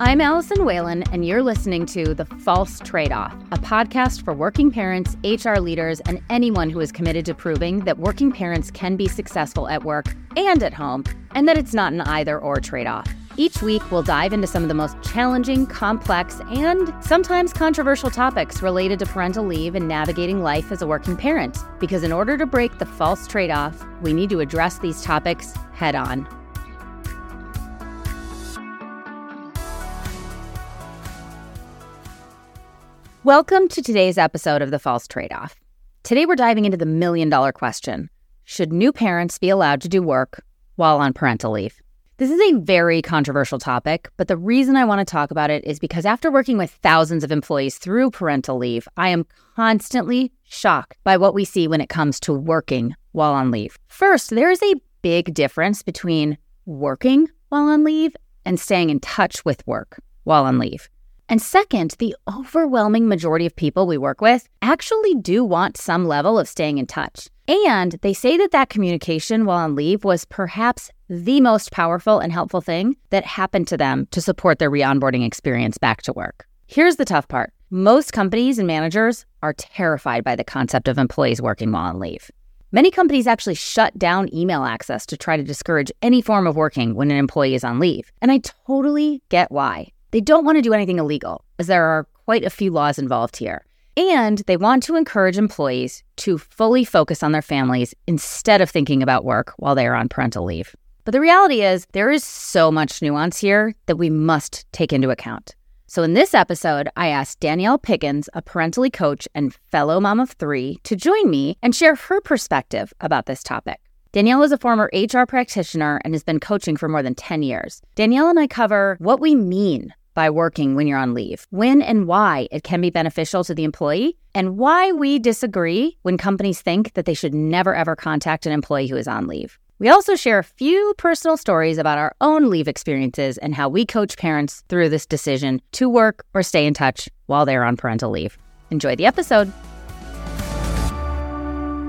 I'm Allison Whalen, and you're listening to The False Trade Off, a podcast for working parents, HR leaders, and anyone who is committed to proving that working parents can be successful at work and at home, and that it's not an either or trade off. Each week, we'll dive into some of the most challenging, complex, and sometimes controversial topics related to parental leave and navigating life as a working parent. Because in order to break the false trade off, we need to address these topics head on. Welcome to today's episode of The False Trade Off. Today we're diving into the million dollar question Should new parents be allowed to do work while on parental leave? This is a very controversial topic, but the reason I want to talk about it is because after working with thousands of employees through parental leave, I am constantly shocked by what we see when it comes to working while on leave. First, there is a big difference between working while on leave and staying in touch with work while on leave. And second, the overwhelming majority of people we work with actually do want some level of staying in touch. And they say that that communication while on leave was perhaps the most powerful and helpful thing that happened to them to support their re onboarding experience back to work. Here's the tough part most companies and managers are terrified by the concept of employees working while on leave. Many companies actually shut down email access to try to discourage any form of working when an employee is on leave. And I totally get why. They don't want to do anything illegal, as there are quite a few laws involved here. And they want to encourage employees to fully focus on their families instead of thinking about work while they are on parental leave. But the reality is, there is so much nuance here that we must take into account. So, in this episode, I asked Danielle Pickens, a Parentaly coach and fellow mom of three, to join me and share her perspective about this topic. Danielle is a former HR practitioner and has been coaching for more than 10 years. Danielle and I cover what we mean by working when you're on leave, when and why it can be beneficial to the employee, and why we disagree when companies think that they should never ever contact an employee who is on leave. We also share a few personal stories about our own leave experiences and how we coach parents through this decision to work or stay in touch while they're on parental leave. Enjoy the episode.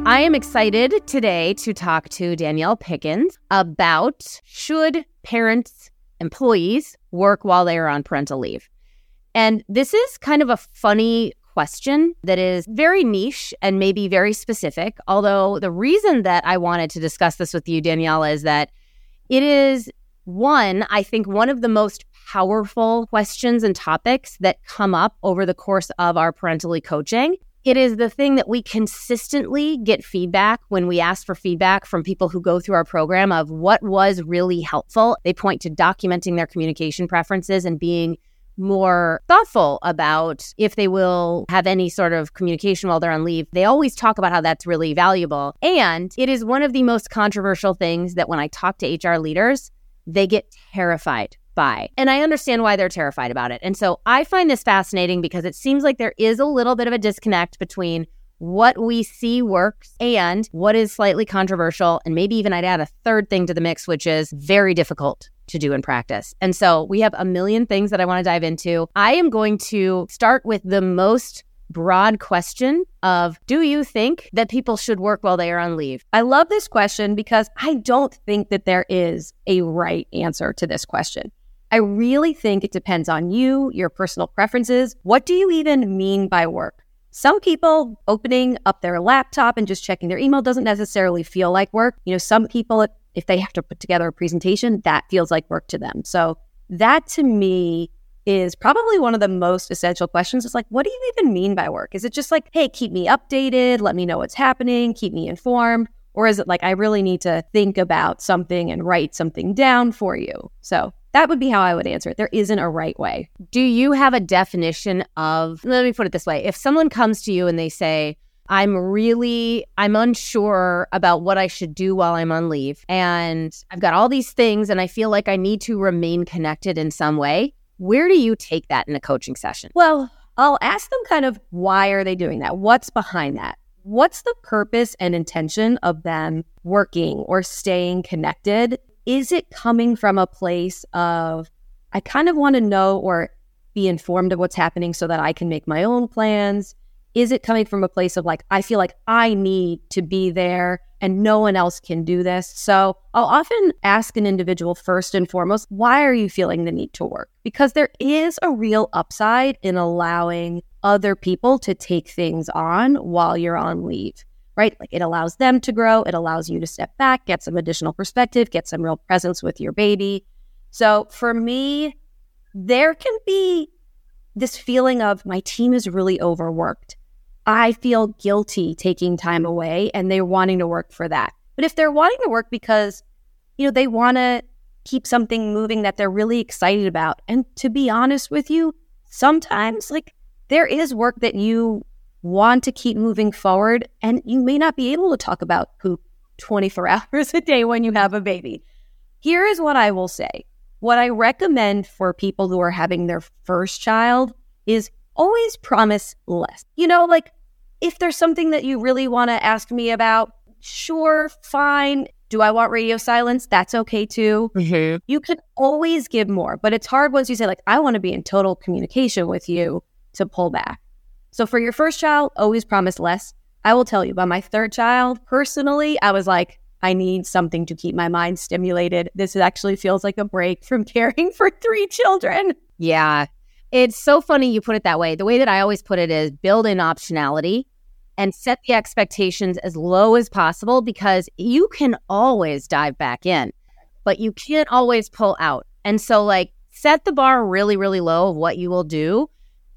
I am excited today to talk to Danielle Pickens about should parents, employees work while they are on parental leave. And this is kind of a funny question that is very niche and maybe very specific. Although the reason that I wanted to discuss this with you, Danielle, is that it is one, I think, one of the most powerful questions and topics that come up over the course of our Parentaly coaching. It is the thing that we consistently get feedback when we ask for feedback from people who go through our program of what was really helpful. They point to documenting their communication preferences and being more thoughtful about if they will have any sort of communication while they're on leave. They always talk about how that's really valuable. And it is one of the most controversial things that when I talk to HR leaders, they get terrified by. And I understand why they're terrified about it. And so I find this fascinating because it seems like there is a little bit of a disconnect between what we see works and what is slightly controversial. And maybe even I'd add a third thing to the mix, which is very difficult to do in practice. And so we have a million things that I want to dive into. I am going to start with the most broad question of do you think that people should work while they are on leave? I love this question because I don't think that there is a right answer to this question. I really think it depends on you, your personal preferences. What do you even mean by work? Some people opening up their laptop and just checking their email doesn't necessarily feel like work. You know, some people, if they have to put together a presentation, that feels like work to them. So, that to me is probably one of the most essential questions. It's like, what do you even mean by work? Is it just like, hey, keep me updated, let me know what's happening, keep me informed? Or is it like, I really need to think about something and write something down for you? So, that would be how I would answer it. There isn't a right way. Do you have a definition of, let me put it this way. If someone comes to you and they say, I'm really I'm unsure about what I should do while I'm on leave and I've got all these things and I feel like I need to remain connected in some way. Where do you take that in a coaching session? Well, I'll ask them kind of why are they doing that? What's behind that? What's the purpose and intention of them working or staying connected is it coming from a place of, I kind of want to know or be informed of what's happening so that I can make my own plans? Is it coming from a place of like, I feel like I need to be there and no one else can do this. So I'll often ask an individual first and foremost, why are you feeling the need to work? Because there is a real upside in allowing other people to take things on while you're on leave, right? Like it allows them to grow, it allows you to step back, get some additional perspective, get some real presence with your baby. So for me, there can be this feeling of my team is really overworked. I feel guilty taking time away and they're wanting to work for that. But if they're wanting to work because, you know, they want to keep something moving that they're really excited about. And to be honest with you, sometimes like there is work that you want to keep moving forward and you may not be able to talk about poop 24 hours a day when you have a baby. Here is what I will say. What I recommend for people who are having their first child is always promise less. You know, like if there's something that you really want to ask me about, sure, fine. Do I want radio silence? That's okay too. Mm-hmm. You can always give more, but it's hard once you say, like, I want to be in total communication with you to pull back. So for your first child, always promise less. I will tell you, by my third child, personally, I was like, I need something to keep my mind stimulated. This actually feels like a break from caring for three children. Yeah. It's so funny you put it that way. The way that I always put it is build in optionality and set the expectations as low as possible because you can always dive back in, but you can't always pull out. And so, like, set the bar really, really low of what you will do.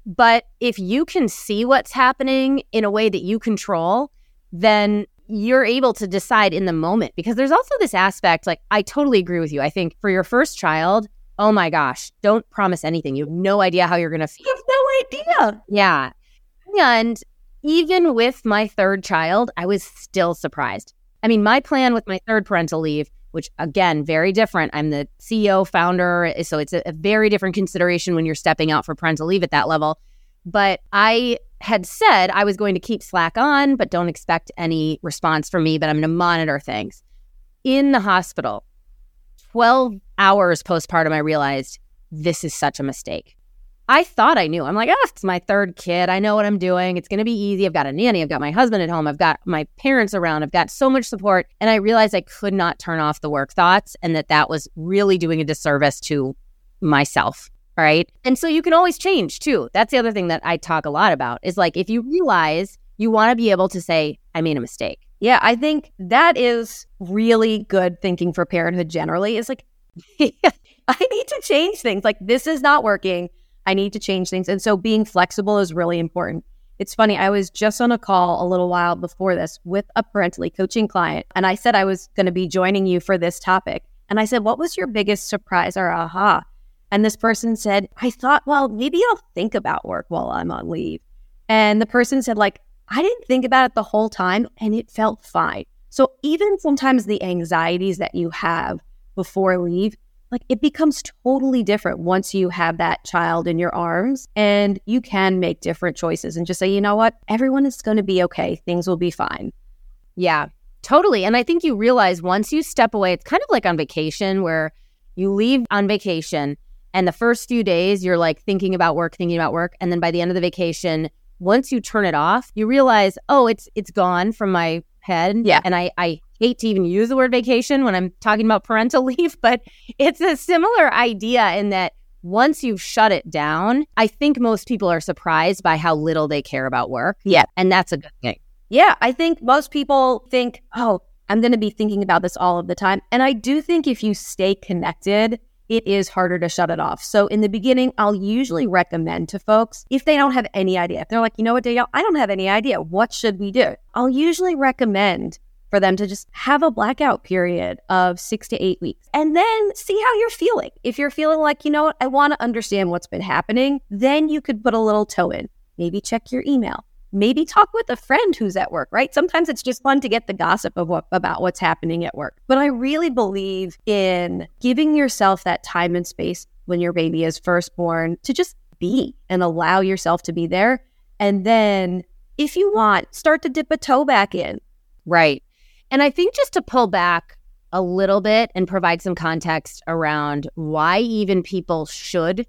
But if you can see what's happening in a way that you control, then you're able to decide in the moment because there's also this aspect like I totally agree with you. I think for your first child, oh my gosh, don't promise anything. You have no idea how you're going to feel. You have no idea. Yeah. And even with my third child, I was still surprised. I mean, my plan with my third parental leave, which again, very different. I'm the CEO, founder. So it's a, a very different consideration when you're stepping out for parental leave at that level. But I had said I was going to keep Slack on, but don't expect any response from me, but I'm going to monitor things. In the hospital, 12 hours postpartum, I realized this is such a mistake. I thought I knew. I'm like, oh, it's my third kid. I know what I'm doing. It's going to be easy. I've got a nanny. I've got my husband at home. I've got my parents around. I've got so much support. And I realized I could not turn off the work thoughts and that that was really doing a disservice to myself right? And so you can always change too. That's the other thing that I talk a lot about is like if you realize you want to be able to say, I made a mistake. Yeah, I think that is really good thinking for parenthood generally is like, I need to change things. Like, this is not working. I need to change things. And so being flexible is really important. It's funny, I was just on a call a little while before this with a Parentaly coaching client, and I said I was going to be joining you for this topic. And I said, What was your biggest surprise or aha? And this person said, I thought, well, maybe I'll think about work while I'm on leave. And the person said, like, I didn't think about it the whole time and it felt fine. So even sometimes the anxieties that you have before leave, like it becomes totally different once you have that child in your arms and you can make different choices and just say, you know what, everyone is going to be okay. Things will be fine. Yeah, totally. And I think you realize once you step away, it's kind of like on vacation where you leave on vacation and the first few days, you're like thinking about work, thinking about work. And then by the end of the vacation, once you turn it off, you realize, oh, it's it's gone from my head. Yeah. And I, I hate to even use the word vacation when I'm talking about parental leave, but it's a similar idea in that once you've shut it down, I think most people are surprised by how little they care about work. Yeah. And that's a good thing. Yeah. I think most people think, oh, I'm going to be thinking about this all of the time. And I do think if you stay connected it is harder to shut it off. So in the beginning, I'll usually recommend to folks if they don't have any idea, if they're like, you know what, Danielle, I don't have any idea. What should we do? I'll usually recommend for them to just have a blackout period of six to eight weeks and then see how you're feeling. If you're feeling like, you know what, I want to understand what's been happening, then you could put a little toe in. Maybe check your email maybe talk with a friend who's at work, right? Sometimes it's just fun to get the gossip of what about what's happening at work. But I really believe in giving yourself that time and space when your baby is first born to just be and allow yourself to be there. And then if you want, start to dip a toe back in. Right. And I think just to pull back a little bit and provide some context around why even people should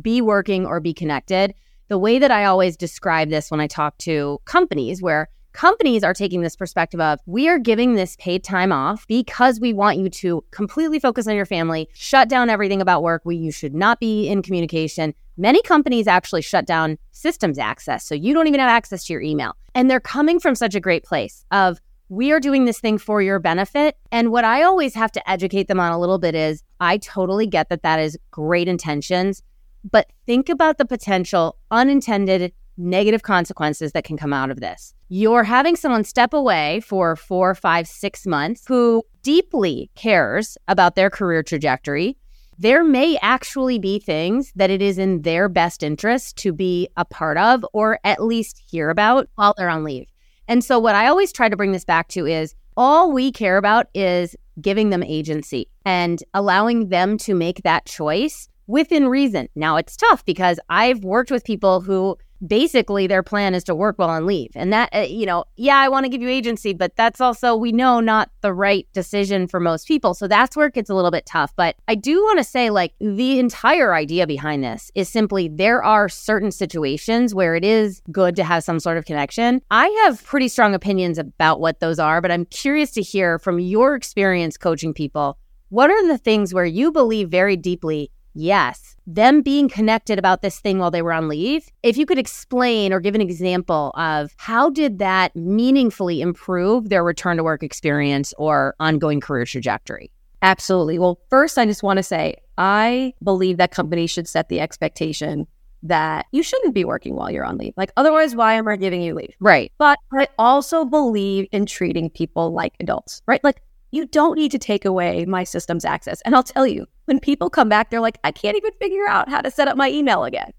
be working or be connected the way that I always describe this when I talk to companies where companies are taking this perspective of we are giving this paid time off because we want you to completely focus on your family, shut down everything about work. We you should not be in communication. Many companies actually shut down systems access. So you don't even have access to your email. And they're coming from such a great place of we are doing this thing for your benefit. And what I always have to educate them on a little bit is I totally get that that is great intentions, but think about the potential unintended negative consequences that can come out of this. You're having someone step away for four, five, six months who deeply cares about their career trajectory. There may actually be things that it is in their best interest to be a part of or at least hear about while they're on leave. And so, what I always try to bring this back to is all we care about is giving them agency and allowing them to make that choice within reason. Now, it's tough because I've worked with people who basically their plan is to work while on leave. And that, uh, you know, yeah, I want to give you agency, but that's also, we know, not the right decision for most people. So that's where it gets a little bit tough. But I do want to say, like, the entire idea behind this is simply there are certain situations where it is good to have some sort of connection. I have pretty strong opinions about what those are, but I'm curious to hear from your experience coaching people. What are the things where you believe very deeply, yes, them being connected about this thing while they were on leave, if you could explain or give an example of how did that meaningfully improve their return to work experience or ongoing career trajectory? Absolutely. Well, first, I just want to say I believe that companies should set the expectation that you shouldn't be working while you're on leave. Like, otherwise, why am I giving you leave? Right. But I also believe in treating people like adults, right? Like, you don't need to take away my system's access. And I'll tell you, when people come back, they're like, I can't even figure out how to set up my email again.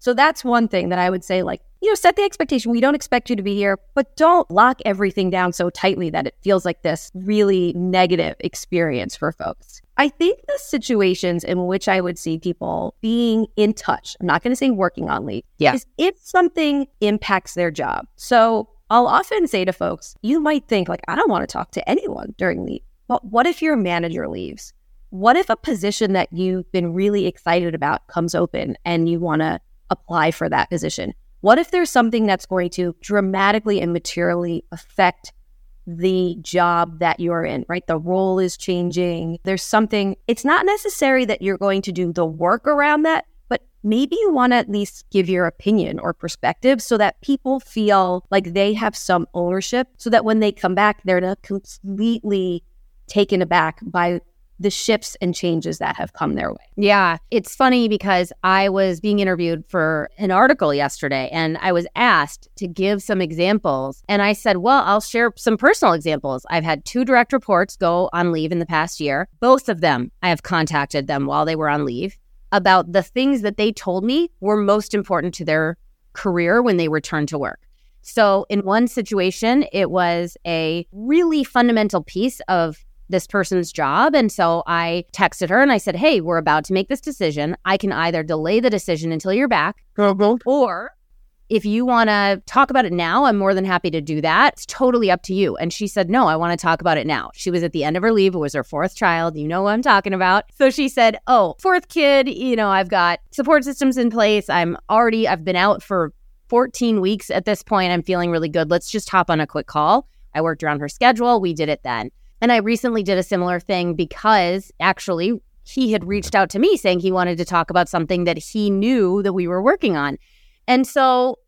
So that's one thing that I would say, like, you know, set the expectation. We don't expect you to be here, but don't lock everything down so tightly that it feels like this really negative experience for folks. I think the situations in which I would see people being in touch, I'm not going to say working on leave, yeah. is if something impacts their job. So I'll often say to folks, you might think, like, I don't want to talk to anyone during leave. But what if your manager leaves? What if a position that you've been really excited about comes open and you want to apply for that position? What if there's something that's going to dramatically and materially affect the job that you're in, right? The role is changing. There's something, it's not necessary that you're going to do the work around that, maybe you want to at least give your opinion or perspective so that people feel like they have some ownership so that when they come back, they're not completely taken aback by the shifts and changes that have come their way. Yeah. It's funny because I was being interviewed for an article yesterday and I was asked to give some examples. And I said, well, I'll share some personal examples. I've had two direct reports go on leave in the past year. Both of them, I have contacted them while they were on leave about the things that they told me were most important to their career when they returned to work. So, in one situation, it was a really fundamental piece of this person's job. And so I texted her and I said, Hey, we're about to make this decision. I can either delay the decision until you're back, or if you want to talk about it now, I'm more than happy to do that. It's totally up to you. And she said, No, I want to talk about it now. She was at the end of her leave. It was her fourth child. You know what I'm talking about. So she said, Oh, fourth kid, you know, I've got support systems in place. I'm already, I've been out for 14 weeks at this point. I'm feeling really good. Let's just hop on a quick call. I worked around her schedule. We did it then. And I recently did a similar thing because actually he had reached out to me saying he wanted to talk about something that he knew that we were working on. And so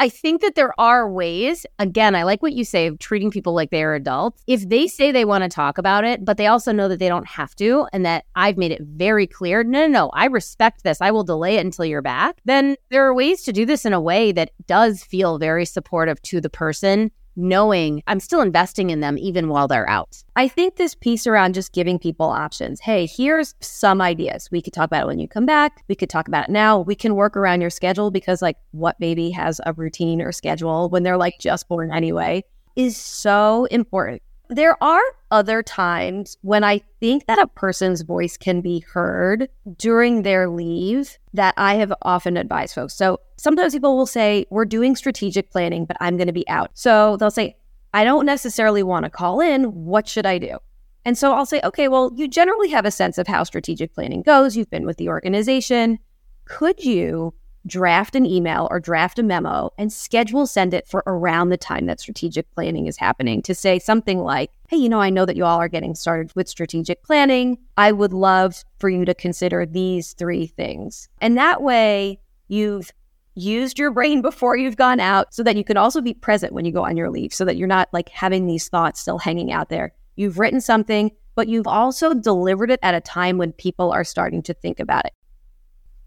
I think that there are ways, again, I like what you say of treating people like they are adults. If they say they want to talk about it, but they also know that they don't have to, and that I've made it very clear no, no, no, I respect this. I will delay it until you're back. Then there are ways to do this in a way that does feel very supportive to the person knowing I'm still investing in them even while they're out. I think this piece around just giving people options. Hey, here's some ideas. We could talk about it when you come back. We could talk about it now. We can work around your schedule because, like, what baby has a routine or schedule when they're like just born anyway is so important. There are other times when I think that a person's voice can be heard during their leave that I have often advised folks. So sometimes people will say, We're doing strategic planning, but I'm going to be out. So they'll say, I don't necessarily want to call in. What should I do? And so I'll say, okay, well, you generally have a sense of how strategic planning goes. You've been with the organization. Could you draft an email or draft a memo and schedule send it for around the time that strategic planning is happening to say something like, Hey, you know, I know that you all are getting started with strategic planning. I would love for you to consider these three things. And that way you've used your brain before you've gone out so that you can also be present when you go on your leave so that you're not like having these thoughts still hanging out there. You've written something, but you've also delivered it at a time when people are starting to think about it.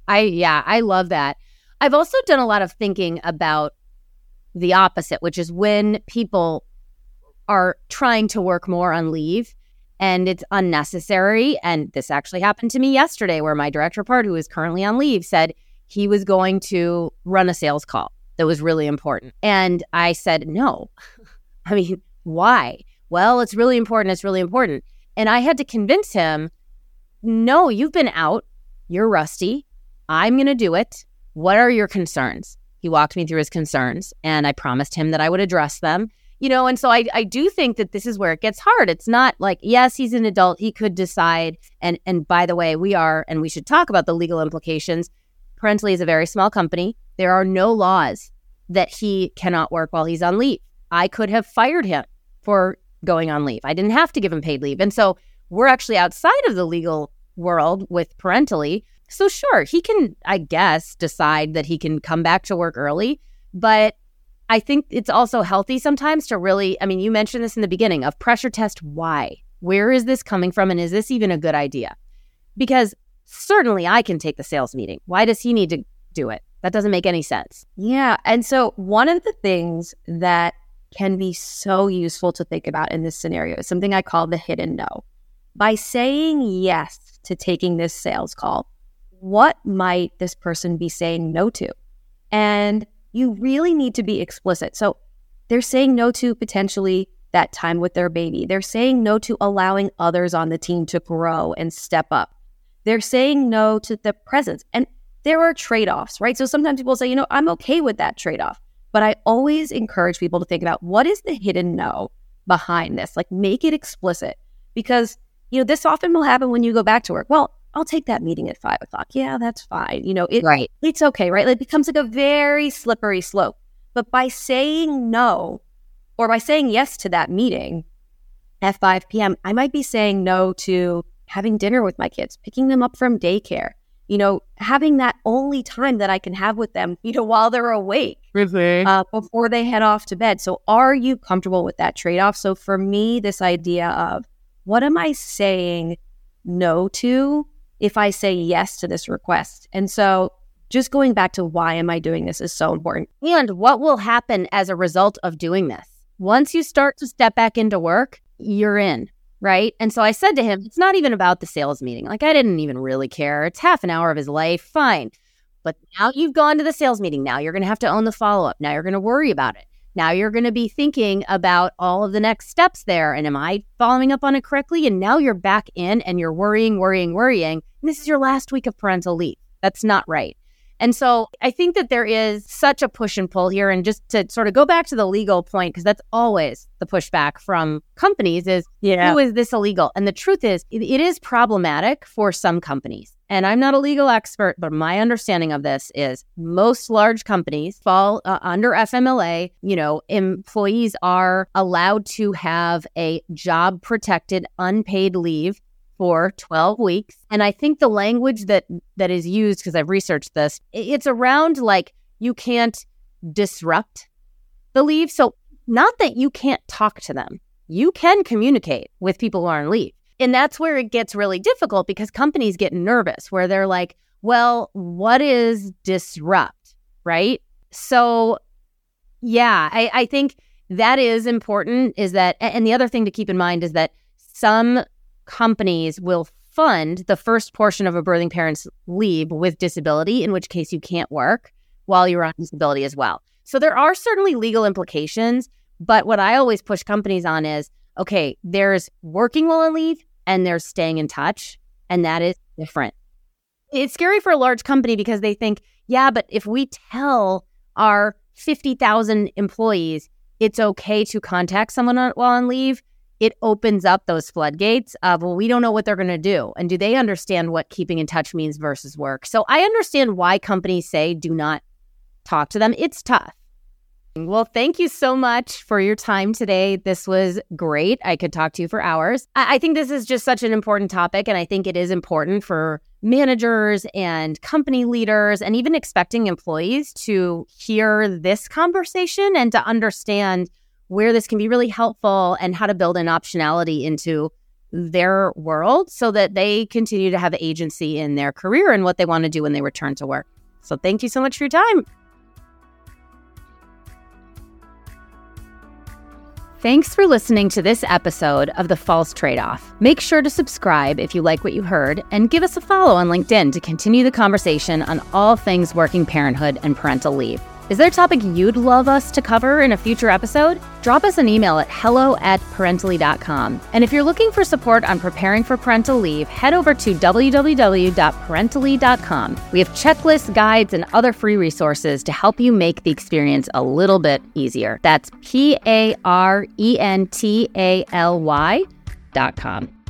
I, yeah, I love that. I've also done a lot of thinking about the opposite, which is when people are trying to work more on leave and it's unnecessary. And this actually happened to me yesterday, where my director part, who is currently on leave, said he was going to run a sales call that was really important. And I said, no. I mean, why? Well, it's really important. It's really important. And I had to convince him, no, you've been out. You're rusty. I'm going to do it. What are your concerns? He walked me through his concerns and I promised him that I would address them. You know, and so I, I do think that this is where it gets hard. It's not like, yes, he's an adult. He could decide. And and by the way, we are, and we should talk about the legal implications. Parentaly is a very small company. There are no laws that he cannot work while he's on leave. I could have fired him for going on leave. I didn't have to give him paid leave. And so we're actually outside of the legal world with Parentaly. So, sure, he can, I guess, decide that he can come back to work early. But I think it's also healthy sometimes to really, I mean, you mentioned this in the beginning of pressure test why. Where is this coming from? And is this even a good idea? Because certainly I can take the sales meeting. Why does he need to do it? That doesn't make any sense. Yeah. And so, one of the things that can be so useful to think about in this scenario is something I call the hidden no. By saying yes to taking this sales call, what might this person be saying no to? And you really need to be explicit. So they're saying no to potentially that time with their baby. They're saying no to allowing others on the team to grow and step up. They're saying no to the presence. And there are trade offs, right? So sometimes people say, you know, I'm okay with that trade off. But I always encourage people to think about what is the hidden no behind this? Like make it explicit because, you know, this often will happen when you go back to work. Well, I'll take that meeting at five o'clock. Yeah, that's fine. You know, it, right. it's okay, right? It becomes like a very slippery slope. But by saying no or by saying yes to that meeting at 5 p.m., I might be saying no to having dinner with my kids, picking them up from daycare, you know, having that only time that I can have with them, you know, while they're awake uh, before they head off to bed. So, are you comfortable with that trade off? So, for me, this idea of what am I saying no to if I say yes to this request. And so just going back to why am I doing this is so important. And what will happen as a result of doing this? Once you start to step back into work, you're in, right? And so I said to him, it's not even about the sales meeting. Like I didn't even really care. It's half an hour of his life. Fine. But now you've gone to the sales meeting. Now you're going to have to own the follow up. Now you're going to worry about it. Now you're going to be thinking about all of the next steps there. And am I following up on it correctly? And now you're back in and you're worrying, worrying, worrying. And this is your last week of parental leave. That's not right. And so I think that there is such a push and pull here. And just to sort of go back to the legal point, because that's always the pushback from companies is, yeah. who is this illegal? And the truth is, it, it is problematic for some companies. And I'm not a legal expert, but my understanding of this is most large companies fall uh, under FMLA. You know, employees are allowed to have a job protected unpaid leave for 12 weeks. And I think the language that that is used because I've researched this, it's around like you can't disrupt the leave. So not that you can't talk to them. You can communicate with people who are on leave. And that's where it gets really difficult because companies get nervous where they're like, well, what is disrupt? Right. So, yeah, I, I think that is important. Is that, and the other thing to keep in mind is that some companies will fund the first portion of a birthing parent's leave with disability, in which case you can't work while you're on disability as well. So there are certainly legal implications. But what I always push companies on is okay, there's working while on leave and there's staying in touch, and that is different. It's scary for a large company because they think, yeah, but if we tell our 50,000 employees it's okay to contact someone on, while on leave, it opens up those floodgates of, well, we don't know what they're going to do. And do they understand what keeping in touch means versus work? So I understand why companies say do not talk to them. It's tough. Well, thank you so much for your time today. This was great. I could talk to you for hours. I, I, think this is just such an important topic, and I think it is important for managers and company leaders and even expecting employees to hear this conversation and to understand where this can be really helpful and how to build an optionality into their world so that they continue to have agency in their career and what they want to do when they return to work. So, thank you so much for your time. Thanks for listening to this episode of The False Trade Off. Make sure to subscribe if you like what you heard and give us a follow on LinkedIn to continue the conversation on all things working parenthood and parental leave. Is there a topic you'd love us to cover in a future episode? Drop us an email at hello at parentaly.com. And if you're looking for support on preparing for parental leave, head over to www.parentaly.com. We have checklists, guides, and other free resources to help you make the experience a little bit easier. That's P A R E N T A L Y dot com.